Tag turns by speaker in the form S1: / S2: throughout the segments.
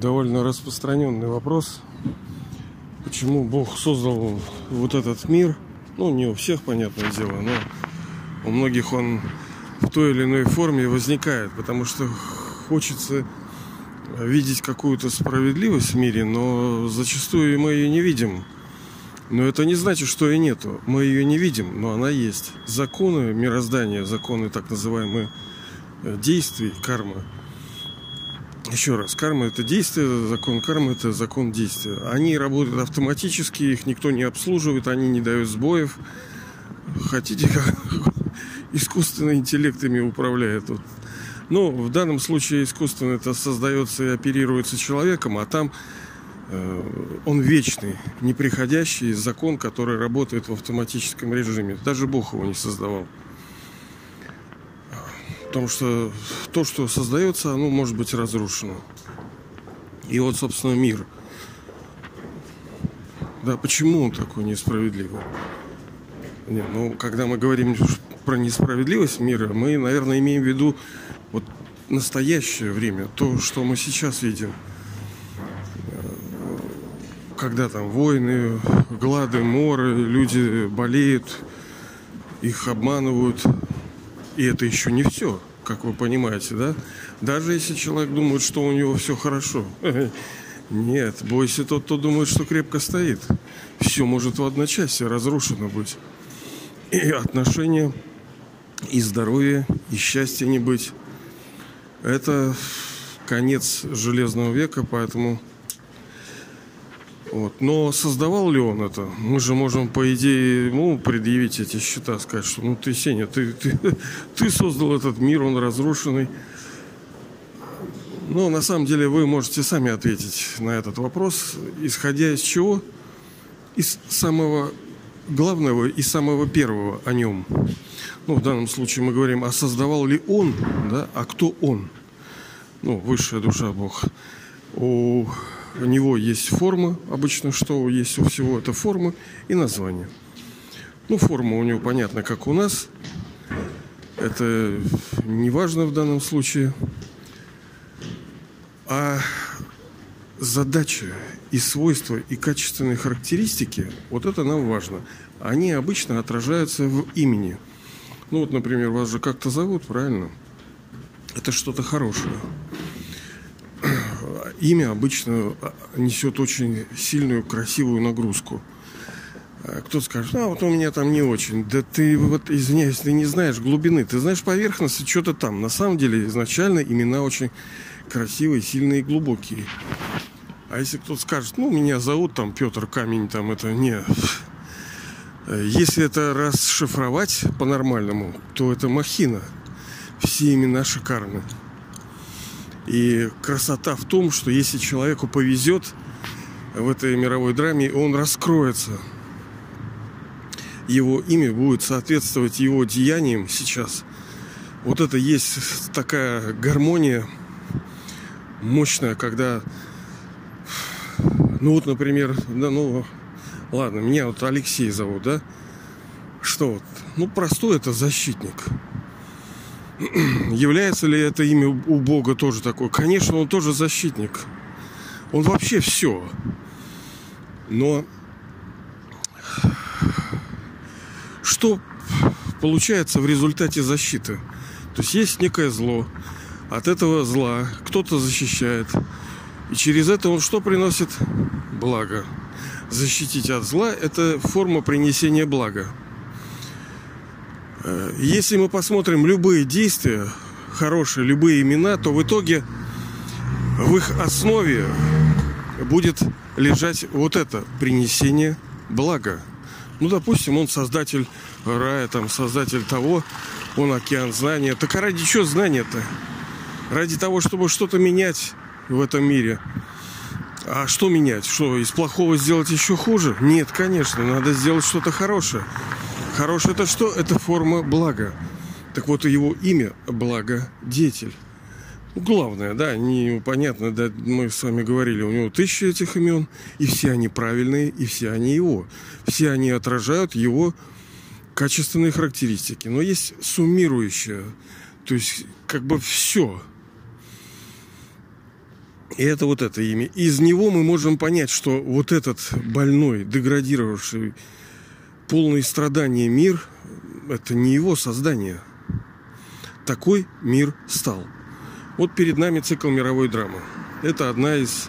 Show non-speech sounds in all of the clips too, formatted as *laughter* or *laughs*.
S1: довольно распространенный вопрос. Почему Бог создал вот этот мир? Ну, не у всех, понятное дело, но у многих он в той или иной форме возникает, потому что хочется видеть какую-то справедливость в мире, но зачастую мы ее не видим. Но это не значит, что ее нету. Мы ее не видим, но она есть. Законы мироздания, законы так называемые э, действий, кармы. Еще раз, карма это действие, закон кармы это закон действия. Они работают автоматически, их никто не обслуживает, они не дают сбоев. Хотите, как *laughs* искусственный интеллект ими управляет. Ну, в данном случае искусственно это создается и оперируется человеком, а там э, он вечный, неприходящий закон, который работает в автоматическом режиме. Даже Бог его не создавал. Потому что то, что создается, оно может быть разрушено. И вот, собственно, мир. Да, почему он такой несправедливый? Не, ну, когда мы говорим про несправедливость мира, мы, наверное, имеем в виду вот настоящее время, то, что мы сейчас видим. Когда там войны, глады, моры, люди болеют, их обманывают. И это еще не все, как вы понимаете, да? Даже если человек думает, что у него все хорошо. *laughs* Нет, бойся тот, кто думает, что крепко стоит. Все может в одночасье разрушено быть. И отношения и здоровье, и счастья не быть. Это конец железного века, поэтому... Вот. Но создавал ли он это? Мы же можем, по идее, ему предъявить эти счета, сказать, что ну ты, Сеня, ты, ты, *laughs* ты создал этот мир, он разрушенный. Но на самом деле вы можете сами ответить на этот вопрос, исходя из чего? Из самого главного и самого первого о нем ну, в данном случае мы говорим, а создавал ли он, да, а кто он? Ну, высшая душа Бог. У него есть форма, обычно что есть у всего, это форма и название. Ну, форма у него понятно, как у нас. Это не важно в данном случае. А задача и свойства, и качественные характеристики, вот это нам важно. Они обычно отражаются в имени – ну вот, например, вас же как-то зовут, правильно? Это что-то хорошее. Имя обычно несет очень сильную, красивую нагрузку. А кто-то скажет, а вот у меня там не очень. Да ты вот, извиняюсь, ты не знаешь глубины, ты знаешь поверхности, что-то там. На самом деле изначально имена очень красивые, сильные и глубокие. А если кто-то скажет, ну, меня зовут там Петр Камень, там это не... Если это расшифровать по-нормальному, то это махина. Все имена шикарны. И красота в том, что если человеку повезет в этой мировой драме, он раскроется. Его имя будет соответствовать его деяниям сейчас. Вот это есть такая гармония мощная, когда, ну вот, например, да, ну, Ладно, меня вот Алексей зовут, да? Что вот? Ну, простой это защитник. *clears throat* Является ли это имя у Бога тоже такое? Конечно, он тоже защитник. Он вообще все. Но что получается в результате защиты? То есть есть некое зло. От этого зла кто-то защищает. И через это он что приносит? Благо защитить от зла, это форма принесения блага. Э, если мы посмотрим любые действия, хорошие, любые имена, то в итоге в их основе будет лежать вот это принесение блага. Ну, допустим, он создатель рая, там, создатель того, он океан знания. Так а ради чего знания-то? Ради того, чтобы что-то менять в этом мире. А что менять? Что, из плохого сделать еще хуже? Нет, конечно, надо сделать что-то хорошее. Хорошее это что? Это форма блага. Так вот, его имя – благодетель. Ну, главное, да, непонятно, да, мы с вами говорили, у него тысячи этих имен, и все они правильные, и все они его. Все они отражают его качественные характеристики. Но есть суммирующее, то есть как бы все – И это вот это имя. Из него мы можем понять, что вот этот больной, деградировавший, полный страдания мир, это не его создание. Такой мир стал. Вот перед нами цикл мировой драмы. Это одна из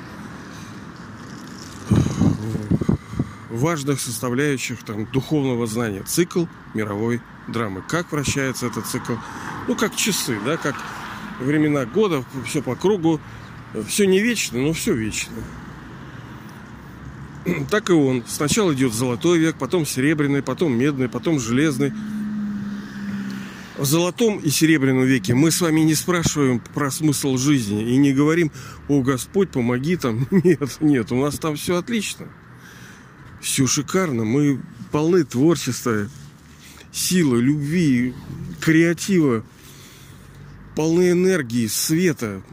S1: важных составляющих там, духовного знания. Цикл мировой драмы. Как вращается этот цикл? Ну, как часы, да, как времена года, все по кругу. Все не вечно, но все вечно. *clears throat* Так и он. Сначала идет золотой век, потом серебряный, потом медный, потом железный. В золотом и серебряном веке мы с вами не спрашиваем про смысл жизни и не говорим, о Господь, помоги там. *laughs* Нет, нет, у нас там все отлично. Все шикарно. Мы полны творчества, силы, любви, креатива, полны энергии, света.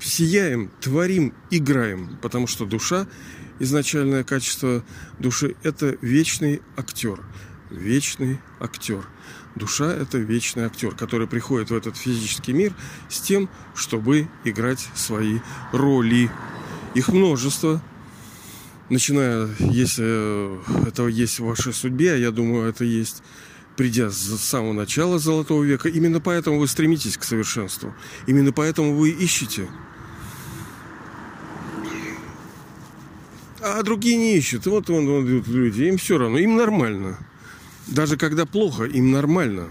S1: Сияем, творим, играем. Потому что душа, изначальное качество души, это вечный актер. Вечный актер. Душа – это вечный актер, который приходит в этот физический мир с тем, чтобы играть свои роли. Их множество, начиная, если этого есть в вашей судьбе, а я думаю, это есть придя с самого начала Золотого века. Именно поэтому вы стремитесь к совершенству. Именно поэтому вы ищете. А другие не ищут. Вот вон, вон идут люди, им все равно, им нормально. Даже когда плохо, им нормально.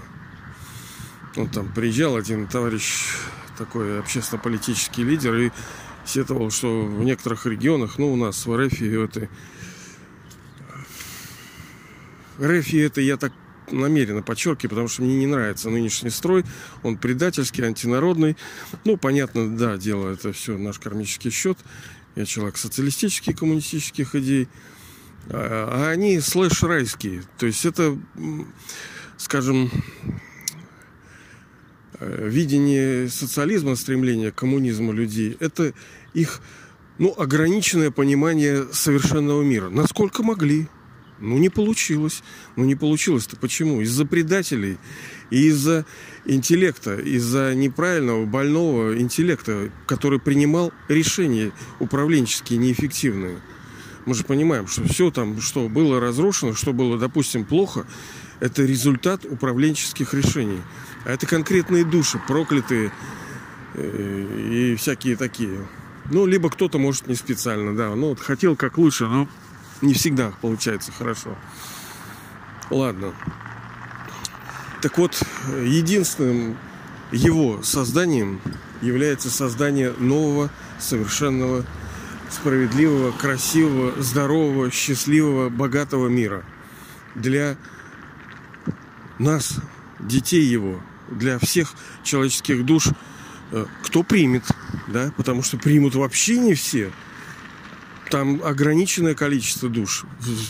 S1: Вот там приезжал один товарищ, такой общественно-политический лидер, и сетовал, что в некоторых регионах, ну, у нас в РФ это... РФ это я так намеренно подчеркиваю, потому что мне не нравится нынешний строй. Он предательский, антинародный. Ну, понятно, да, дело это все наш кармический счет. Я человек социалистических, коммунистических идей. А, а они слэш-райские. То есть это, скажем, э, видение социализма, стремление к коммунизму людей, это их ну, ограниченное понимание совершенного мира. Насколько могли. Ну, не получилось. Ну, не получилось-то почему? Из-за предателей и из-за интеллекта, из-за неправильного, больного интеллекта, который принимал решения управленческие неэффективные. Мы же понимаем, что все там, что было разрушено, что было, допустим, плохо, это результат управленческих решений. А это конкретные души, проклятые э, и всякие такие. Ну, либо кто-то, может, не специально, да. Ну, вот хотел как лучше, но не всегда получается хорошо. Ладно. Так вот, единственным его созданием является создание нового, совершенного, справедливого, красивого, здорового, счастливого, богатого мира. Для нас, детей его, для всех человеческих душ – Э, кто примет, да, потому что примут вообще не все. Там ограниченное количество душ.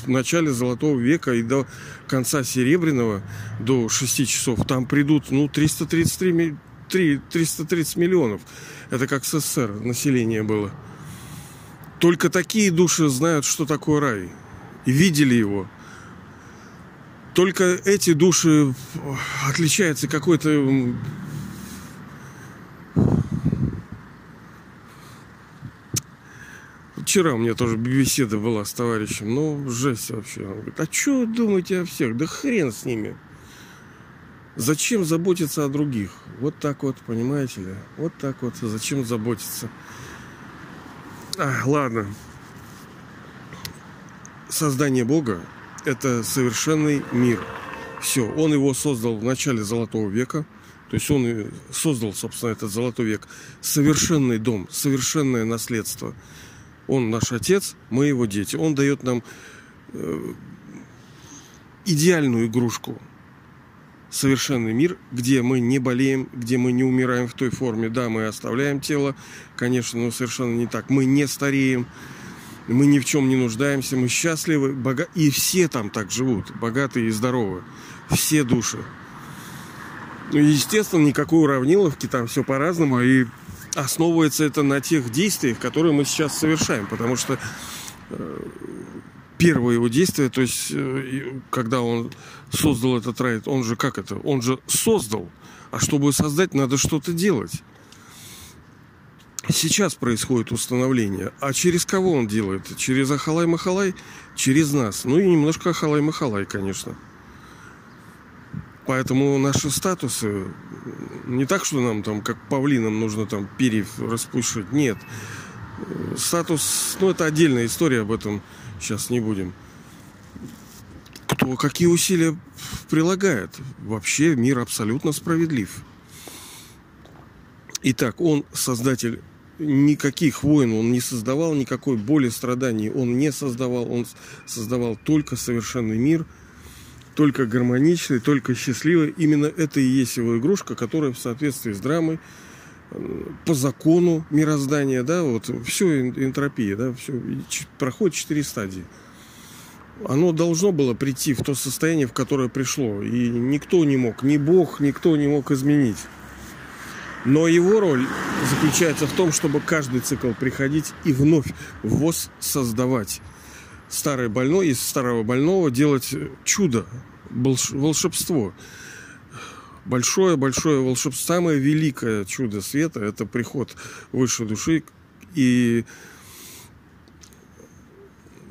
S1: В начале Золотого века и до конца Серебряного, до 6 часов, там придут, ну, 333, 3, 330 миллионов. Это как СССР население было. Только такие души знают, что такое рай. И видели его. Только эти души отличаются какой-то Вчера у меня тоже беседа была с товарищем. Ну, жесть вообще. Он говорит, а что вы думаете о всех? Да хрен с ними. Зачем заботиться о других? Вот так вот, понимаете ли? Вот так вот. Зачем заботиться? А, ладно. Создание Бога – это совершенный мир. Все, он его создал в начале Золотого века. То есть он создал, собственно, этот Золотой век. Совершенный дом, совершенное наследство – он наш отец, мы его дети. Он дает нам э, идеальную игрушку. Совершенный мир, где мы не болеем, где мы не умираем в той форме. Да, мы оставляем тело, конечно, но совершенно не так. Мы не стареем, мы ни в чем не нуждаемся, мы счастливы, бога... и все там так живут, богатые и здоровы. Все души. Ну, естественно, никакой уравниловки, там все по-разному, и основывается это на тех действиях, которые мы сейчас совершаем. Потому что э, первое его действие, то есть э, когда он создал этот рай, он же как это? Он же создал. А чтобы создать, надо что-то делать. Сейчас происходит установление. А через кого он делает? Через Ахалай-Махалай? Через нас. Ну и немножко Ахалай-Махалай, конечно. Поэтому наши статусы не так, что нам там, как павлинам, нужно там перьев распушить. Нет. Статус, ну это отдельная история, об этом сейчас не будем. Кто какие усилия прилагает? Вообще мир абсолютно справедлив. Итак, он создатель никаких войн он не создавал, никакой боли, страданий он не создавал. Он создавал только совершенный мир, только гармоничный, только счастливый. Именно это и есть его игрушка, которая в соответствии с драмой, по закону мироздания, да, вот все энтропия, да, все проходит четыре стадии. Оно должно было прийти в то состояние, в которое пришло. И никто не мог, ни Бог, никто не мог изменить. Но его роль заключается в том, чтобы каждый цикл приходить и вновь воссоздавать. Старый больной из старого больного делать чудо, волшебство. Большое-большое волшебство. Самое великое чудо света – это приход высшей души. И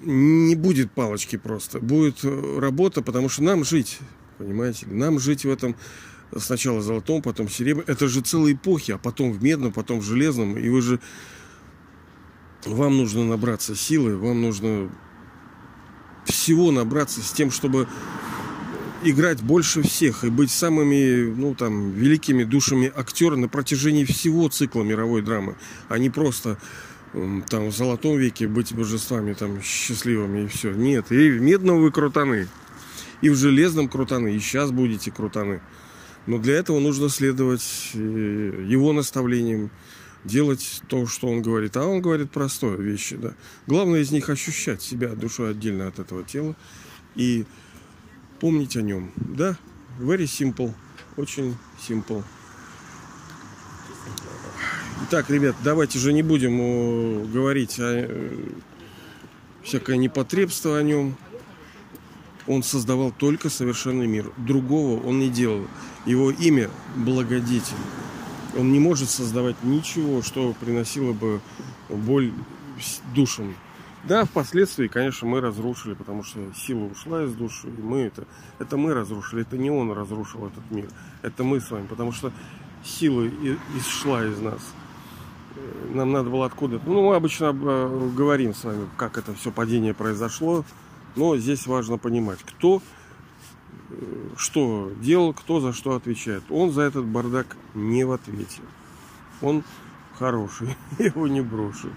S1: не будет палочки просто. Будет работа, потому что нам жить, понимаете, нам жить в этом сначала золотом, потом серебряном. Это же целые эпохи, а потом в медном, потом в железном. И вы же... Вам нужно набраться силы, вам нужно всего набраться с тем, чтобы играть больше всех и быть самыми, ну, там, великими душами актера на протяжении всего цикла мировой драмы, а не просто там в золотом веке быть божествами, там, счастливыми и все. Нет, и в медном вы крутаны, и в железном крутаны, и сейчас будете крутаны. Но для этого нужно следовать э, его наставлениям, делать то, что он говорит. А он говорит простое вещи, да. Главное из них ощущать себя душой отдельно от этого тела и помнить о нем. Да, very simple, очень simple. Итак, ребят, давайте же не будем говорить о э, всякое непотребство о нем. Он создавал только совершенный мир. Другого он не делал. Его имя благодетель. Он не может создавать ничего, что приносило бы боль душам. Да, впоследствии, конечно, мы разрушили, потому что сила ушла из души, и мы это, это мы разрушили, это не он разрушил этот мир, это мы с вами, потому что сила исшла из нас. Нам надо было откуда-то. Ну, мы обычно э, говорим с вами, как это все падение произошло, но здесь важно понимать, кто э, что делал, кто за что отвечает. Он за этот бардак не в ответе. Он хороший, *laughs* его не брошу.